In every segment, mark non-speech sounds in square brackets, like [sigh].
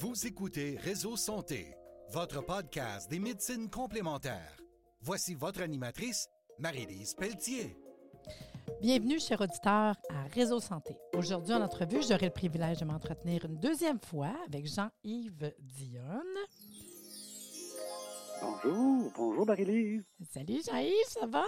Vous écoutez Réseau Santé, votre podcast des médecines complémentaires. Voici votre animatrice, Marie-Lise Pelletier. Bienvenue, chers auditeurs, à Réseau Santé. Aujourd'hui, en entrevue, j'aurai le privilège de m'entretenir une deuxième fois avec Jean-Yves Dionne. Bonjour, bonjour Marie-Lise. Salut Jean-Yves, ça va?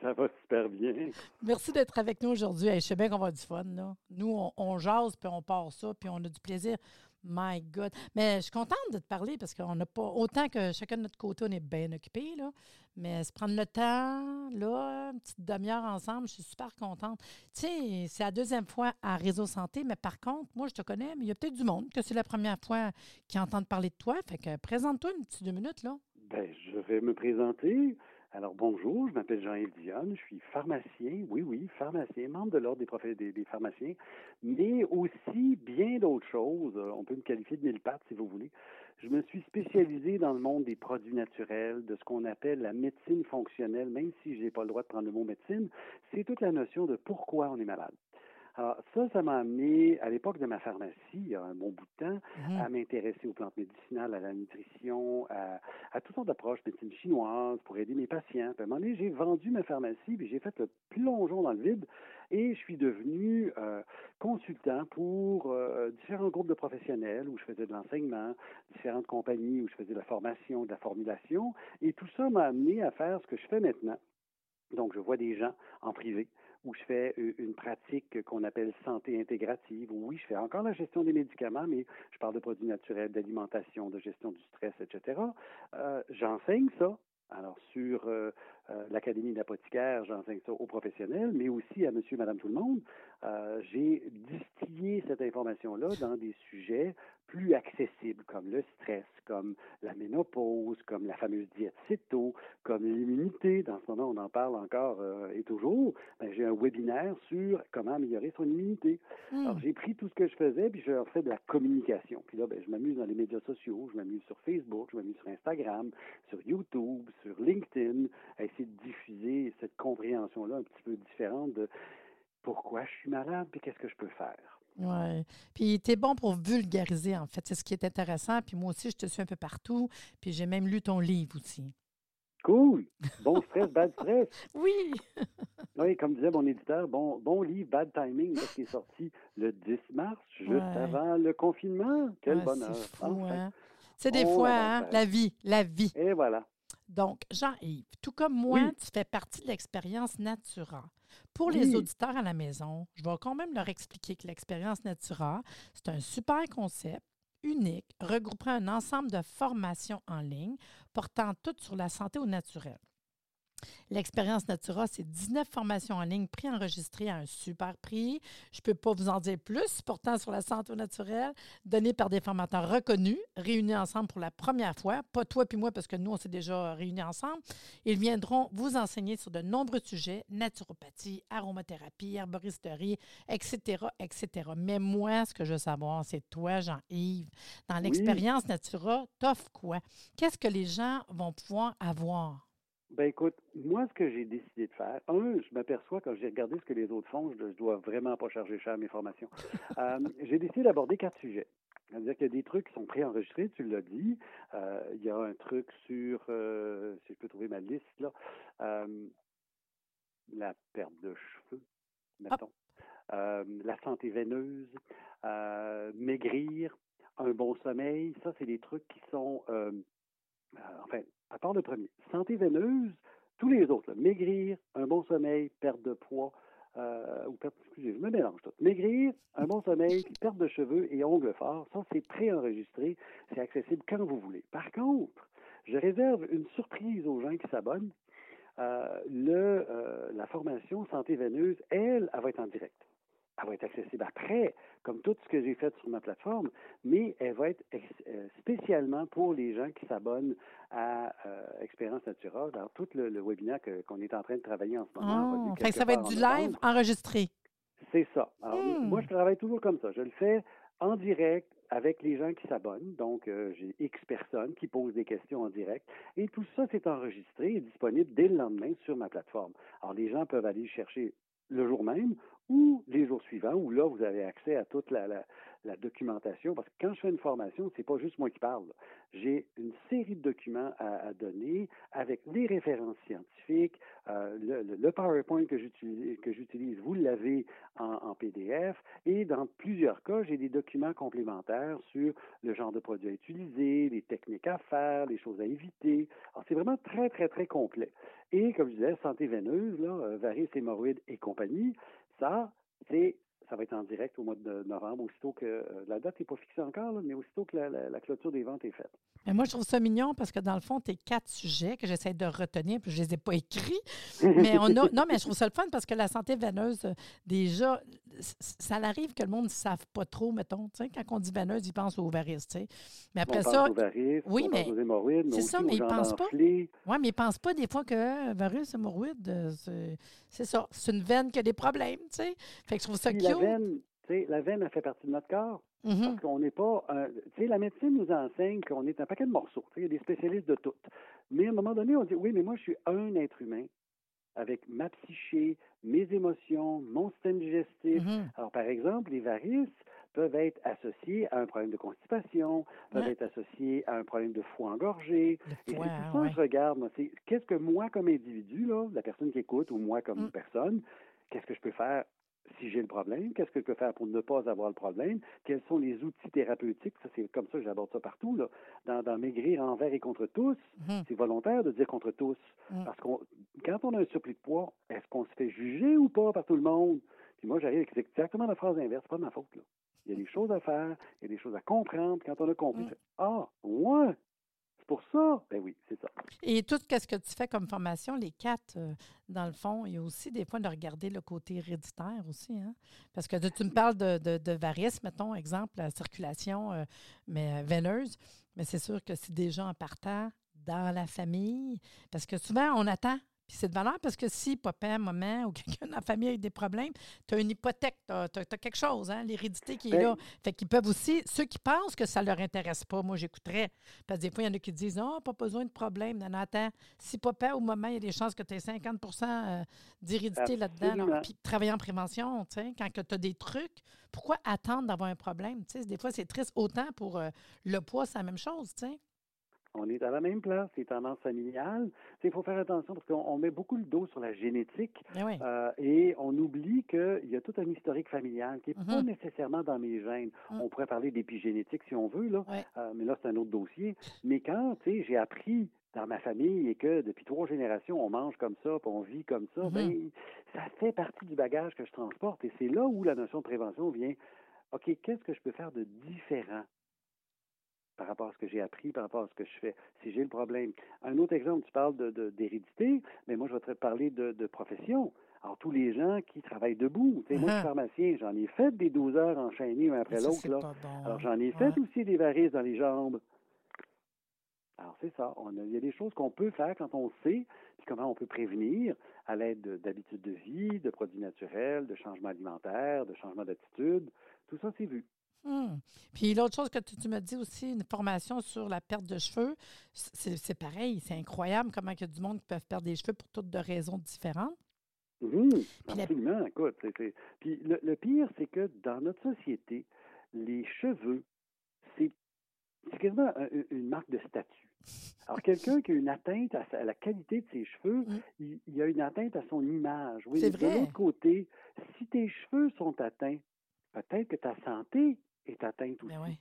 Ça va super bien. Merci d'être avec nous aujourd'hui. je sais bien qu'on va avoir du fun. Là. Nous, on, on jase, puis on part ça, puis on a du plaisir. My God. Mais je suis contente de te parler parce qu'on n'a pas. Autant que chacun de notre côté, on est bien occupé, là. Mais se prendre le temps, là, une petite demi-heure ensemble, je suis super contente. Tu sais, c'est la deuxième fois à Réseau Santé, mais par contre, moi, je te connais, mais il y a peut-être du monde que c'est la première fois qui entend parler de toi. Fait que présente-toi une petite deux minutes, là. Bien, je vais me présenter. Alors bonjour, je m'appelle Jean-Yves Dionne, je suis pharmacien, oui, oui, pharmacien, membre de l'Ordre des, des, des, pharmaciens, mais aussi bien d'autres choses. On peut me qualifier de mille pattes si vous voulez. Je me suis spécialisé dans le monde des produits naturels, de ce qu'on appelle la médecine fonctionnelle, même si je n'ai pas le droit de prendre le mot médecine, c'est toute la notion de pourquoi on est malade. Alors ça, ça m'a amené, à l'époque de ma pharmacie, il y a un bon bout de temps, Mhm. à m'intéresser aux plantes médicinales, à la nutrition, à, à toutes sortes d'approches, médecine chinoise, pour aider mes patients. Puis à un moment donné, j'ai vendu ma pharmacie, puis j'ai fait le plongeon dans le vide, et je suis devenu euh, consultant pour euh, différents groupes de professionnels où je faisais de l'enseignement, différentes compagnies où je faisais de la formation, de la formulation, et tout ça m'a amené à faire ce que je fais maintenant. Donc, je vois des gens en privé où je fais euh, une pratique qu'on appelle santé intégrative. Oui, je fais encore la gestion des médicaments, mais je parle de produits naturels, d'alimentation, de gestion du stress, etc. Euh, j'enseigne ça. Alors, sur euh, euh, l'Académie d'apothicaire, j'enseigne ça aux professionnels, mais aussi à monsieur, madame, tout le monde. Euh, j'ai distillé cette information-là dans des sujets plus accessibles, comme le stress, comme la ménopause, comme la fameuse diète CETO, comme l'immunité. Dans ce moment, on en parle encore euh, et toujours. Ben, j'ai un webinaire sur comment améliorer son immunité. Hmm. Alors, j'ai pris tout ce que je faisais, puis je fais de la communication. Puis là, ben, je m'amuse dans les médias sociaux, je m'amuse sur Facebook, je m'amuse sur Instagram, sur YouTube, sur LinkedIn, à essayer de diffuser cette compréhension-là un petit peu différente de pourquoi je suis malade, puis qu'est-ce que je peux faire. Oui. Puis tu es bon pour vulgariser, en fait. C'est ce qui est intéressant. Puis moi aussi, je te suis un peu partout. Puis j'ai même lu ton livre aussi. Cool! Bon stress, bad stress. [laughs] Oui! [laughs] Oui, comme disait mon éditeur, bon, bon livre, bad timing, parce qu'il est sorti le 10 mars, juste Ouais. avant le confinement. Quel Ouais, bonheur. C'est fou, Enfin. hein? C'est des fois, la hein, la vie, la vie. Et voilà. Donc, Jean-Yves, tout comme moi, Oui. tu fais partie de l'expérience Natura. Pour les auditeurs à la maison, je vais quand même leur expliquer que l'expérience Natura, c'est un super concept unique regroupant un ensemble de formations en ligne portant toutes sur la santé au naturel. L'expérience Natura, c'est 19 formations en ligne préenregistrées à un super prix. Je ne peux pas vous en dire plus, portant sur la santé au naturel, données par des formateurs reconnus, réunis ensemble pour la première fois. Pas toi puis moi, parce que nous, on s'est déjà réunis ensemble. Ils viendront vous enseigner sur de nombreux sujets, naturopathie, aromathérapie, herboristerie, etc., etc. Mais moi, ce que je veux savoir, c'est toi, Jean-Yves, dans l'expérience Natura, t'offres quoi? Qu'est-ce que les gens vont pouvoir avoir? Ben écoute, moi, ce que j'ai décidé de faire, un, je m'aperçois quand j'ai regardé ce que les autres font, je ne dois vraiment pas charger cher mes formations. [laughs] Euh, j'ai décidé d'aborder quatre sujets. C'est-à-dire qu'il y a des trucs qui sont préenregistrés, tu l'as dit. Euh, il y a un truc sur, euh, si je peux trouver ma liste, là, la perte de cheveux, mettons. Euh, la santé veineuse, maigrir, un bon sommeil. Ça, c'est des trucs qui sont, enfin, à part le premier, santé veineuse, tous les autres, maigrir, un bon sommeil, perte de poids, euh, ou perte, excusez, je me mélange tout. Maigrir, un bon sommeil, perte de cheveux et ongles forts, ça c'est préenregistré, c'est accessible quand vous voulez. Par contre, je réserve une surprise aux gens qui s'abonnent. Euh, euh, la formation santé veineuse, elle, elle va être en direct. Elle va être accessible après, comme tout ce que j'ai fait sur ma plateforme, mais elle va être euh, spécialement pour les gens qui s'abonnent à euh, Expérience Natura dans tout le, le webinaire que- qu'on est en train de travailler en ce moment. Oh, ça va être du en live enregistré. C'est ça. Alors, Hmm. moi, je travaille toujours comme ça. Je le fais en direct avec les gens qui s'abonnent. Donc, euh, j'ai X personnes qui posent des questions en direct. Et tout ça, c'est enregistré et disponible dès le lendemain sur ma plateforme. Alors, les gens peuvent aller le chercher le jour même ou les jours suivants, où là, vous avez accès à toute la, la, la documentation, parce que quand je fais une formation, c'est pas juste moi qui parle. J'ai une série de documents à, donner avec les références scientifiques, euh, le, PowerPoint que j'utilise, vous l'avez en, PDF, et dans plusieurs cas, j'ai des documents complémentaires sur le genre de produit à utiliser, les techniques à faire, les choses à éviter. Alors, c'est vraiment très, très, très complet. Et comme je disais, santé veineuse, là, euh, varices, hémorroïdes et compagnie, ça, c'est ça va être en direct au mois de novembre, aussitôt que euh, la date n'est pas fixée encore, mais aussitôt que la, clôture des ventes est faite. Mais moi, je trouve ça mignon parce que dans le fond, tes quatre sujets que j'essaie de retenir, puis je ne les ai pas écrits, [laughs] mais on a. Non, mais je trouve ça le fun parce que la santé veineuse, euh, déjà, ça arrive que le monde ne savent pas trop, mettons. Quand on dit veineuse, ils pensent aux varices. Mais après on ça. Pense aux varices, oui, mais. Pense aux hémorroïdes, c'est ça, mais ils ne pensent pas. Oui, mais ils ne pensent pas des fois que euh, varices, hémorroïdes, c'est ça. C'est une veine qui a des problèmes. sais. Fait que je trouve ça cute la veine, a fait partie de notre corps. Mm-hmm. Parce qu'on n'est pas. tu sais, la médecine nous enseigne qu'on est un paquet de morceaux. Il y a des spécialistes de tout. Mais à un moment donné, on dit oui, mais moi, je suis un être humain avec ma psyché, mes émotions, mon système digestif. Mm-hmm. Alors, par exemple, les varices peuvent être associés à un problème de constipation, peuvent être associés à un problème de foie engorgé. et tout ça, je regarde, moi, c'est qu'est-ce que moi, comme individu, là, la personne qui écoute, ou moi, comme mm. personne, qu'est-ce que je peux faire si j'ai le problème, qu'est-ce que je peux faire pour ne pas avoir le problème, quels sont les outils thérapeutiques, ça c'est comme ça que j'aborde ça partout, là. Dans, maigrir envers et contre tous, mhm. c'est volontaire de dire contre tous. Mhm. Parce que quand on a un surplus de poids, est-ce qu'on se fait juger ou pas par tout le monde? Puis moi, j'arrive avec exactement la phrase inverse, c'est pas de ma faute, là. Il y a des [laughs] choses à faire, il y a des choses à comprendre. Quand on a compris, mhm. ah, ouais, ça? Ben oui, c'est ça. Et tout ce que tu fais comme formation, les quatre, euh, dans le fond, il y a aussi des fois de regarder le côté héréditaire aussi. Hein? Parce que tu me parles de, de, mettons, exemple, la circulation euh, mais, euh, veineuse. Mais c'est sûr que c'est déjà en partant dans la famille. Parce que souvent, on attend c'est de valeur parce que si papa, maman ou quelqu'un dans la famille a des problèmes, tu as une hypothèque, tu as, quelque chose, hein, l'hérédité qui est ben là. Fait qu'ils peuvent aussi, ceux qui pensent que ça ne leur intéresse pas, moi j'écouterais. Parce que des fois, il y en a qui disent Oh, pas besoin de problème. Non, attends, si papa ou maman, il y a des chances que tu aies 50% d'hérédité là-dedans. Puis travailler en prévention, quand tu as des trucs, pourquoi attendre d'avoir un problème? des fois, c'est triste. Autant pour euh, le poids, c'est la même chose. sais. On est à la même place, c'est tendance familiale. Il faut faire attention parce qu'on met beaucoup le dos sur la génétique eh euh, et on oublie qu'il y a tout un historique familial qui n'est pas mm-hmm. nécessairement dans mes gènes. Mm. On pourrait parler d'épigénétique si on veut, là, euh, mais là, c'est un autre dossier. Mais quand j'ai appris dans ma famille et que depuis trois générations, on mange comme ça, puis on vit comme ça, mm-hmm. ben, ça fait partie du bagage que je transporte. Et c'est là où la notion de prévention vient. OK, qu'est-ce que je peux faire de différent par rapport à ce que j'ai appris, par rapport à ce que je fais, si j'ai le problème. Un autre exemple, tu parles d'hérédité, de, mais moi, je vais te parler de, profession. Alors, tous les gens qui travaillent debout. Moi, je suis uh-huh. pharmacien, j'en ai fait des 12 heures enchaînées un après l'autre. Alors, j'en ai fait aussi des varices dans les jambes. Alors, c'est ça. il y a des choses qu'on peut faire quand on sait, puis comment on peut prévenir à l'aide d'habitudes de vie, de produits naturels, de changements alimentaires, de changements d'attitude. Tout ça, c'est vu. Hmm. Puis l'autre chose que tu, me dis aussi, une formation sur la perte de cheveux, c'est pareil, c'est incroyable comment il y a du monde qui peuvent perdre des cheveux pour toutes de raisons différentes. Oui, absolument. Écoute, Puis le, pire, c'est que dans notre société, les cheveux, c'est quasiment une marque de statut. Alors, [laughs] quelqu'un qui a une atteinte à, la qualité de ses cheveux, il, il, a une atteinte à son image. Oui, c'est vrai. De l'autre côté, si tes cheveux sont atteints, peut-être que ta santé est atteinte ben aussi.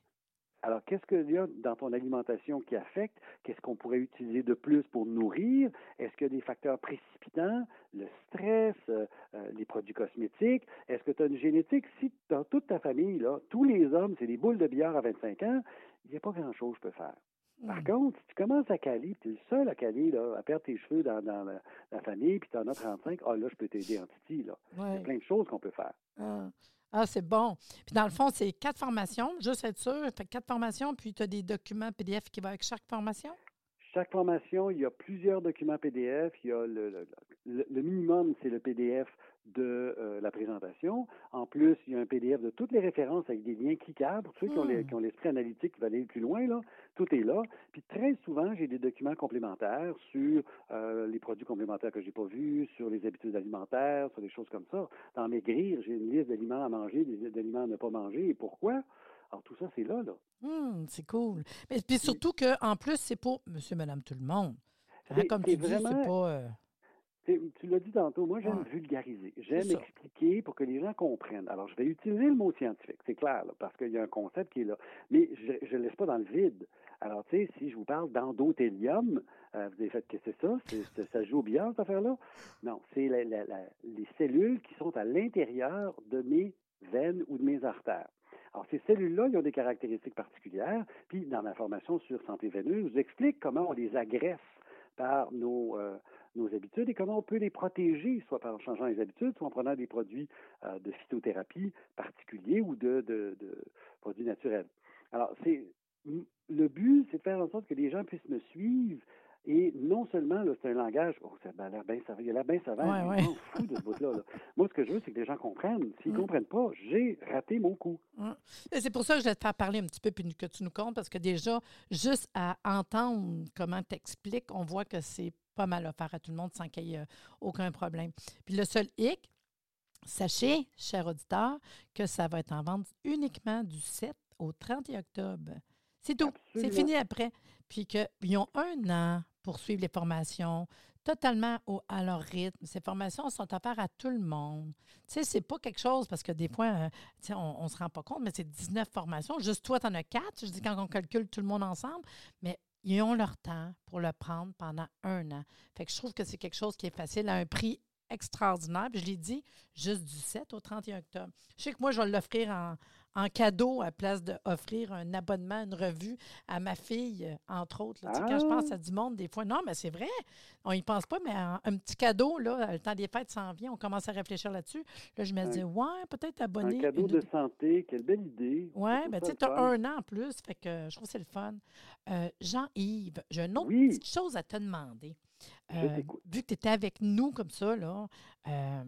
Alors, qu'est-ce qu'il y a dans ton alimentation qui affecte? Qu'est-ce qu'on pourrait utiliser de plus pour nourrir? Est-ce qu'il y a des facteurs précipitants? Le stress, euh, euh, les produits cosmétiques? Est-ce que tu as une génétique? Si dans toute ta famille, là, tous les hommes, c'est des boules de billard à 25 ans, il n'y a pas grand-chose que je peux faire. Par hmm. contre, si tu commences à caler, tu es le seul à caler, là, à perdre tes cheveux dans, la, famille, puis tu en as 35, ah là, je peux t'aider en titi. Là. Il y a plein de choses qu'on peut faire. Ah. Ah, c'est bon. Puis dans le fond, c'est quatre formations, juste être sûr. Fait quatre formations, puis tu as des documents PDF qui vont avec chaque formation? Chaque formation, il y a plusieurs documents PDF. Il y a le, minimum, c'est le PDF de euh, la présentation. Plus, il y a un PDF de toutes les références avec des liens cliquables. Pour ceux qui ont hmm. l'esprit analytique qui veulent aller plus loin, là, tout est là. Puis très souvent, j'ai des documents complémentaires sur euh, les produits complémentaires que j'ai pas vus, sur les habitudes alimentaires, sur des choses comme ça. Dans Maigrir, j'ai une liste d'aliments à manger, d'aliments à ne pas manger. Et pourquoi? Alors, tout ça, c'est là, là. Hum, c'est cool. Mais puis surtout qu'en plus, c'est pour monsieur, madame, tout le monde. Hein, comme tu dis, c'est pas. euh, Tu l'as dit tantôt, moi j'aime Ouais. vulgariser, j'aime expliquer pour que les gens comprennent. Alors je vais utiliser le mot scientifique, c'est clair, là, parce qu'il y a un concept qui est là, mais je ne laisse pas dans le vide. Alors tu sais, si je vous parle d'endothélium, euh, vous avez fait que c'est ça, c'est- ça joue au billard cette affaire-là? Non, c'est la- la- la- les cellules qui sont à l'intérieur de mes veines ou de mes artères. Alors, ces cellules-là, ils ont des caractéristiques particulières. Puis, dans ma formation sur santé veineuse, je vous explique comment on les agresse par nos, euh, nos habitudes et comment on peut les protéger, soit en changeant les habitudes, soit en prenant des produits euh, de phytothérapie particuliers ou de, de- de produits naturels. Alors, c'est le but, c'est de faire en sorte que les gens puissent me suivre. Et non seulement, c'est un langage, oh, ça a l'air bien savant, il a l'air bien savant, Ouais, ouais. fous de ce bout-là. là. Moi, ce que je veux, c'est que les gens comprennent. S'ils ne Mm. comprennent pas, j'ai raté mon coup. Et C'est pour ça que je vais te faire parler un petit peu puis que tu nous comptes, parce que déjà, juste à entendre comment tu expliques, on voit que c'est pas mal à faire à tout le monde sans qu'il y ait euh, aucun problème. Puis le seul hic, sachez, chers auditeurs, que ça va être en vente uniquement du 7 au 31 octobre. C'est tout. C'est fini après. Puis qu'ils ont un an pour suivre les formations totalement au- à leur rythme. Ces formations sont offertes à tout le monde. Tu sais, c'est pas quelque chose parce que des fois, euh, tu sais, on ne se rend pas compte, mais c'est 19 formations. Juste toi, tu en as 4. Je dis quand on calcule tout le monde ensemble, mais ils ont leur temps pour le prendre pendant un an. Fait que je trouve que c'est quelque chose qui est facile à un prix extraordinaire. Puis je l'ai dit, juste du 7 au 31 octobre. Je sais que moi, je vais l'offrir en, en cadeau à place d'offrir un abonnement, une revue à ma fille, euh, entre autres. là. Tu sais, Quand je pense Ah! à du monde, des fois, non, mais c'est vrai, on y pense pas, mais un, un petit cadeau, là, le temps des fêtes s'en vient, on commence à réfléchir là-dessus. Là, je me dis, ouais, peut-être abonner. Un cadeau une- de santé, quelle belle idée. oui, Je trouve ben tu sais, tu as un an en plus, fait que je trouve que c'est le fun. Euh, Jean-Yves, j'ai une autre Oui. petite chose à te demander. Euh, vu que tu étais avec nous comme ça, là, euh,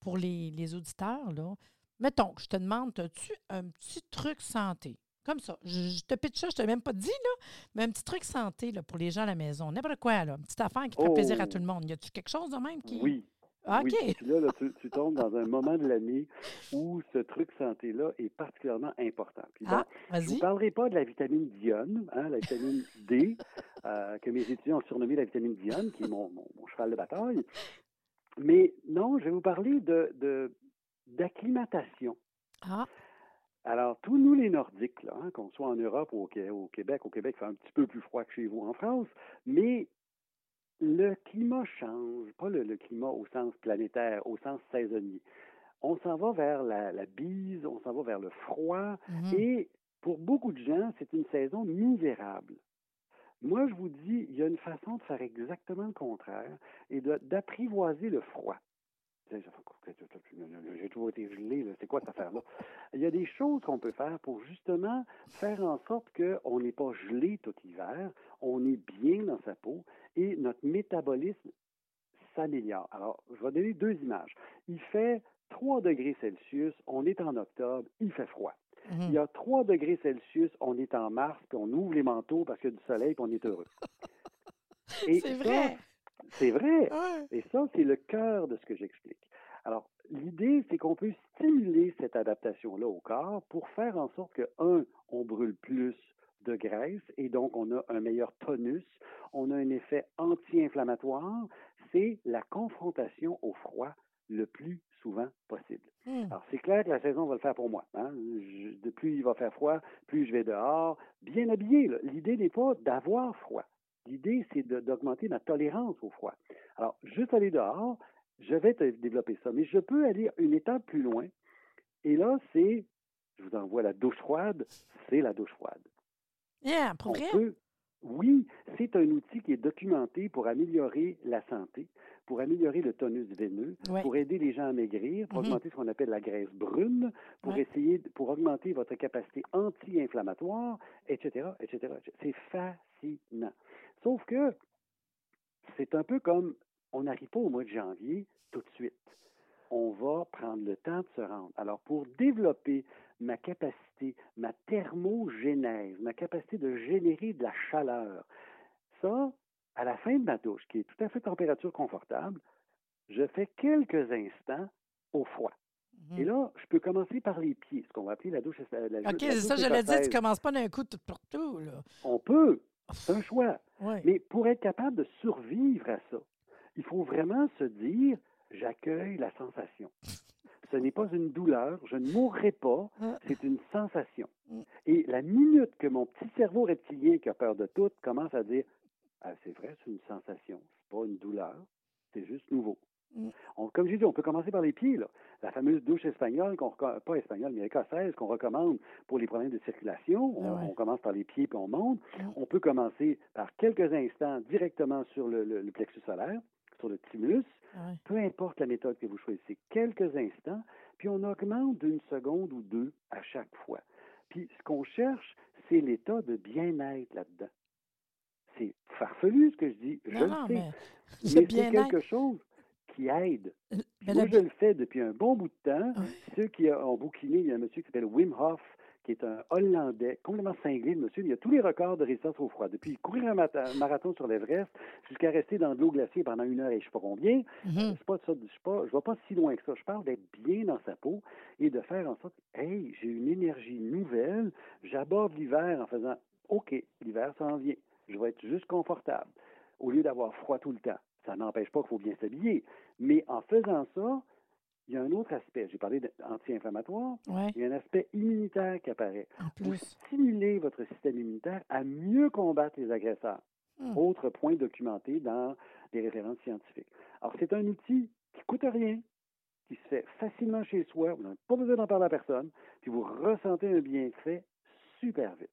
pour les, les auditeurs, là, mettons que je te demande, as-tu un petit truc santé? Comme ça. Je, je te pitch ça, je ne t'ai même pas dit, là, mais un petit truc santé là, pour les gens à la maison. N'importe quoi, là. Une petite affaire qui ferait plaisir à Oh. tout le monde. Y a-tu quelque chose de même qui. Oui. Ah, Oui. OK. Puis là, là, tu, tu tombes dans un moment de l'année où ce truc santé-là est particulièrement important. Puis bon, Ah, je ne vous parlerai pas de la vitamine dione, hein, la vitamine D, euh, que mes étudiants ont surnommée la vitamine dione, qui est mon, mon- mon cheval de bataille. Mais non, je vais vous parler de, de- d'acclimatation. Ah, Alors, tous nous, les Nordiques, là, hein, qu'on soit en Europe ou au, Qué- au Québec, au Québec, il fait un petit peu plus froid que chez vous en France, mais le climat change, pas le, le climat au sens planétaire, au sens saisonnier. On s'en va vers la, la bise, on s'en va vers le froid, mhm. et pour beaucoup de gens, c'est une saison misérable. Moi, je vous dis, il y a une façon de faire exactement le contraire et d'apprivoiser le froid. J'ai toujours été gelé, c'est quoi cette affaire-là? Il y a des choses qu'on peut faire pour justement faire en sorte qu'on n'est pas gelé tout l'hiver, on est bien dans sa peau et notre métabolisme s'améliore. Alors, je vais donner deux images. Il fait 3 degrés Celsius, on est en octobre, il fait froid. Mhm. Il y a 3 degrés Celsius, on est en mars, puis on ouvre les manteaux parce qu'il y a du soleil, puis on est heureux. [laughs] C'est vrai. C'est vrai. Ouais. Et ça, c'est le cœur de ce que j'explique. Alors, l'idée, c'est qu'on peut stimuler cette adaptation-là au corps pour faire en sorte que, un, on brûle plus de graisse et donc on a un meilleur tonus, on a un effet anti-inflammatoire. C'est la confrontation au froid le plus souvent possible. Hmm. Alors, c'est clair que la saison va le faire pour moi. Hein? Je- plus il va faire froid, plus je vais dehors, bien habillé. L'idée n'est pas d'avoir froid. L'idée, c'est d'augmenter ma tolérance au froid. Alors, juste aller dehors, je vais te développer ça. Mais je peux aller une étape plus loin. Et là, c'est, je vous envoie la douche froide, c'est la douche froide. Yeah, pour peut- oui, c'est un outil qui est documenté pour améliorer la santé, pour améliorer le tonus veineux, Ouais. pour aider les gens à maigrir, pour Mhm. augmenter ce qu'on appelle la graisse brune, pour Ouais. essayer, pour augmenter votre capacité anti-inflammatoire, etc., etc. C'est fascinant. Sauf que c'est un peu comme on n'arrive pas au mois de janvier tout de suite. On va prendre le temps de se rendre. Alors, pour développer ma capacité, ma thermogénèse, ma capacité de générer de la chaleur, ça, à la fin de ma douche, qui est tout à fait température confortable, je fais quelques instants au froid. Mhm. Et là, je peux commencer par les pieds, ce qu'on va appeler la douche. La, OK, la c'est ça, j'allais dire, tu écossaise. commences pas d'un coup tout partout, là. On peut, c'est un choix. Ouais. Mais pour être capable de survivre à ça, il faut vraiment se dire j'accueille la sensation. Ce n'est pas une douleur, je ne mourrai pas, Ah. c'est une sensation. Mm. Et la minute que mon petit cerveau reptilien qui a peur de tout commence à dire ah, c'est vrai, c'est une sensation, c'est pas une douleur, c'est juste nouveau. Mm. On- comme j'ai dit, on peut commencer par les pieds. Là. La fameuse douche espagnole, qu'on pas espagnole, mais écossaise, qu'on recommande pour les problèmes de circulation. On, Ah ouais. on commence par les pieds puis on monte. On peut commencer par quelques instants directement sur le, le- le plexus solaire, sur le stimulus. Peu importe la méthode que vous choisissez, quelques instants, puis on augmente d'une seconde ou deux à chaque fois. Puis ce qu'on cherche, c'est l'état de bien-être là-dedans. C'est farfelu ce que je dis, je Non, le sais, mais mais, c'est quelque chose qui aide. Mais le moi, je le fais depuis un bon bout de temps. Ceux qui ont bouquiné, il y a un monsieur qui s'appelle Wim Hof, qui est un Hollandais, complètement cinglé, le monsieur. Il a tous les records de résistance au froid. Depuis courir un marathon sur l'Everest jusqu'à rester dans de l'eau glacée pendant une heure et je sais pas combien. C'est pas de ça, je pas, je vais pas si loin que ça. Je parle d'être bien dans sa peau et de faire en sorte, hey, j'ai une énergie nouvelle. J'aborde l'hiver en faisant, ok, l'hiver s'en vient. Je vais être juste confortable au lieu d'avoir froid tout le temps. Ça n'empêche pas qu'il faut bien s'habiller. Mais en faisant ça, il y a un autre aspect. J'ai parlé d'anti-inflammatoire. Ouais, Il y a un aspect immunitaire qui apparaît. en Vous stimulez votre système immunitaire à mieux combattre les agresseurs. Hmm. Autre point documenté dans les références scientifiques. Alors, c'est un outil qui coûte rien, qui se fait facilement chez soi. Vous n'avez pas besoin d'en parler à personne. Puis vous ressentez un bienfait super vite.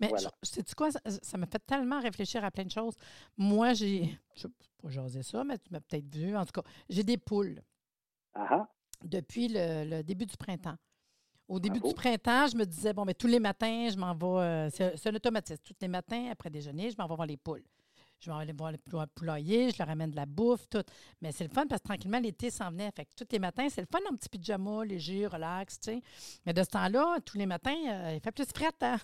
Mais Voilà. sais-tu quoi? Ça, ça m'a fait tellement réfléchir à plein de choses. Moi, j'ai. Je sais pas jaser ça, mais tu m'as peut-être vu. En tout cas, j'ai des poules Ah ah. depuis le, le début du printemps. Au début Bravo. du printemps, je me disais, bon, mais tous les matins, je m'en vais. euh, c'est un automatisme. Tous les matins, après déjeuner, je m'en vais voir les poules. Je vais aller voir le pou- poulailler, je leur amène de la bouffe, tout. Mais c'est le fun parce que tranquillement, l'été s'en venait. Fait que tous les matins, c'est le fun en petit pyjama, léger, relax, tu sais. Mais de ce temps-là, tous les matins, euh, il fait plus frais, hein?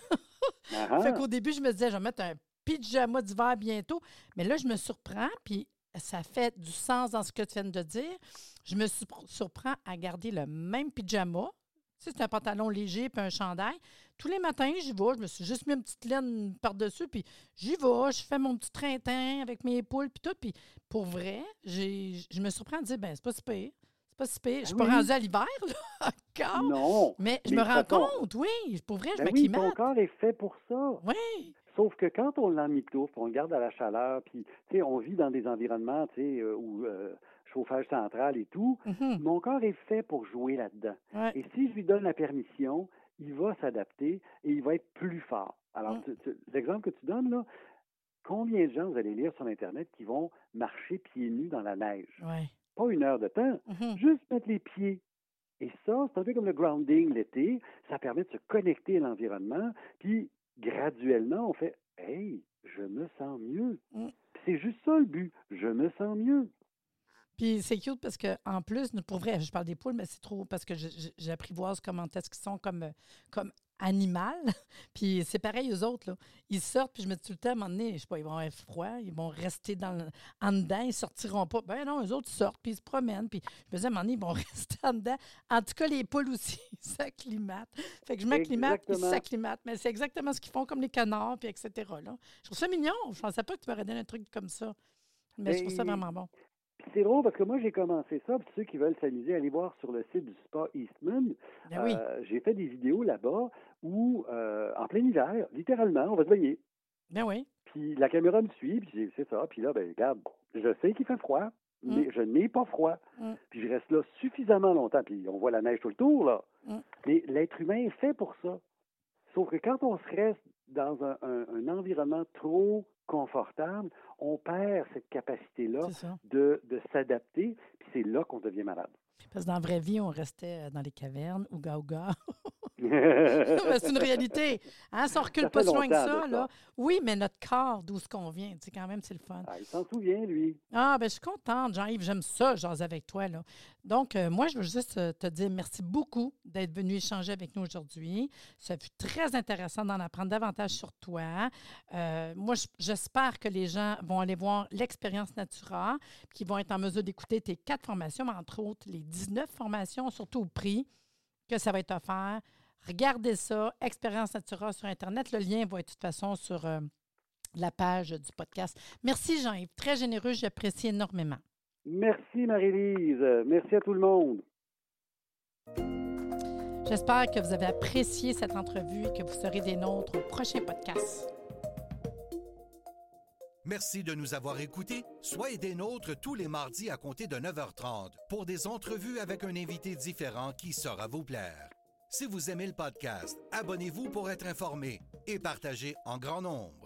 Ah ah. Fait qu'au début, je me disais, je vais mettre un pyjama d'hiver bientôt. Mais là, je me surprends, puis ça fait du sens dans ce que tu viens de dire. Je me surpr- surprends à garder le même pyjama. Tu sais, c'est un pantalon léger puis un chandail. Tous les matins, j'y vais. Je me suis juste mis une petite laine par-dessus, puis j'y vais. Je fais mon petit train avec mes poules, puis tout. Puis pour vrai, je me surprends à dire, ben c'est pas si pire. C'est pas si pire. Je suis pas oui. rendue à l'hiver, là, [laughs] encore. Non. Mais je Mais me rends compte, oui. Pour vrai, je Ben oui, ton m'acclimate. corps est fait pour ça. Oui. Sauf que quand on l'emmitouffe, on le garde à la chaleur, puis tu sais, on vit dans des environnements, tu sais, euh, où euh, chauffage central et tout, Mhm. mon corps est fait pour jouer là-dedans. Ouais. Et si je lui donne la permission, il va s'adapter et il va être plus fort. Alors, Mm. l'exemple que tu donnes là, combien de gens vous allez lire sur Internet qui vont marcher pieds nus dans la neige? Ouais. Pas une heure de temps, Mhm. juste mettre les pieds. Et ça, c'est un peu comme le grounding l'été, ça permet de se connecter à l'environnement, puis graduellement, on fait Hey, je me sens mieux. Mm. C'est juste ça le but, je me sens mieux. Puis c'est cute parce que en plus, pour vrai, je parle des poules, mais c'est trop parce que j'apprivoise comment est-ce qu'ils sont comme, euh, comme animal. [laughs] puis c'est pareil, eux autres, là. Ils sortent, puis je me dis tout le temps, à un moment donné, je sais pas, ils vont avoir froid, ils vont rester dans le- en dedans, ils sortiront pas. Ben non, eux autres, sortent, puis ils se promènent. Puis je me dis, à un moment donné, ils vont [laughs] rester en dedans. En tout cas, les poules aussi, [laughs] ils s'acclimatent. Fait que je m'acclimate, ils s'acclimatent. Mais c'est exactement ce qu'ils font, comme les canards, puis etc. Là. Je trouve ça mignon. Je pensais pas que tu m'aurais donné un truc comme ça. Mais je trouve ça Ben, vraiment bon. Puis c'est drôle parce que moi, j'ai commencé ça, puis ceux qui veulent s'amuser, allez voir sur le site du Spa Eastman. Ben oui. Euh, j'ai fait des vidéos là-bas où, euh, en plein hiver, littéralement, on va se baigner. Ben oui. Puis la caméra me suit, puis c'est ça. Puis là, ben regarde, je sais qu'il fait froid, Mm. mais je n'ai pas froid. Mm. Puis je reste là suffisamment longtemps. Puis on voit la neige tout le tour, là. Mm. Mais l'être humain est fait pour ça. Sauf que quand on se reste dans un, un- un environnement trop confortable, on perd cette capacité-là de, de s'adapter, puis c'est là qu'on devient malade. Parce que dans la vraie vie, on restait euh, dans les cavernes, ouga ouga. [laughs] C'est une réalité. Hein, on recule Ça pas si loin que ça, là. ça. Oui, mais notre corps, d'où ce qu'on vient, tu sais, quand même, c'est le fun. Ah, il s'en souvient, lui. Ah, ben je suis contente, Jean-Yves. J'aime ça, jaser avec toi. Là. Donc, euh, moi, je veux juste euh, te dire merci beaucoup d'être venu échanger avec nous aujourd'hui. Ça fut très intéressant d'en apprendre davantage sur toi. Euh, moi, j'espère que les gens vont aller voir l'expérience Natura, qui vont être en mesure d'écouter tes quatre formations, mais entre autres les 19 formations, surtout au prix que ça va être offert. Regardez ça, Expérience Natura sur Internet. Le lien va être de toute façon sur euh, la page du podcast. Merci Jean-Yves, très généreux, j'apprécie énormément. Merci Marie-Lise, merci à tout le monde. J'espère que vous avez apprécié cette entrevue et que vous serez des nôtres au prochain podcast. Merci de nous avoir écoutés. Soyez des nôtres tous les mardis à compter de 9h30 pour des entrevues avec un invité différent qui saura vous plaire. Si vous aimez le podcast, abonnez-vous pour être informé et partagez en grand nombre.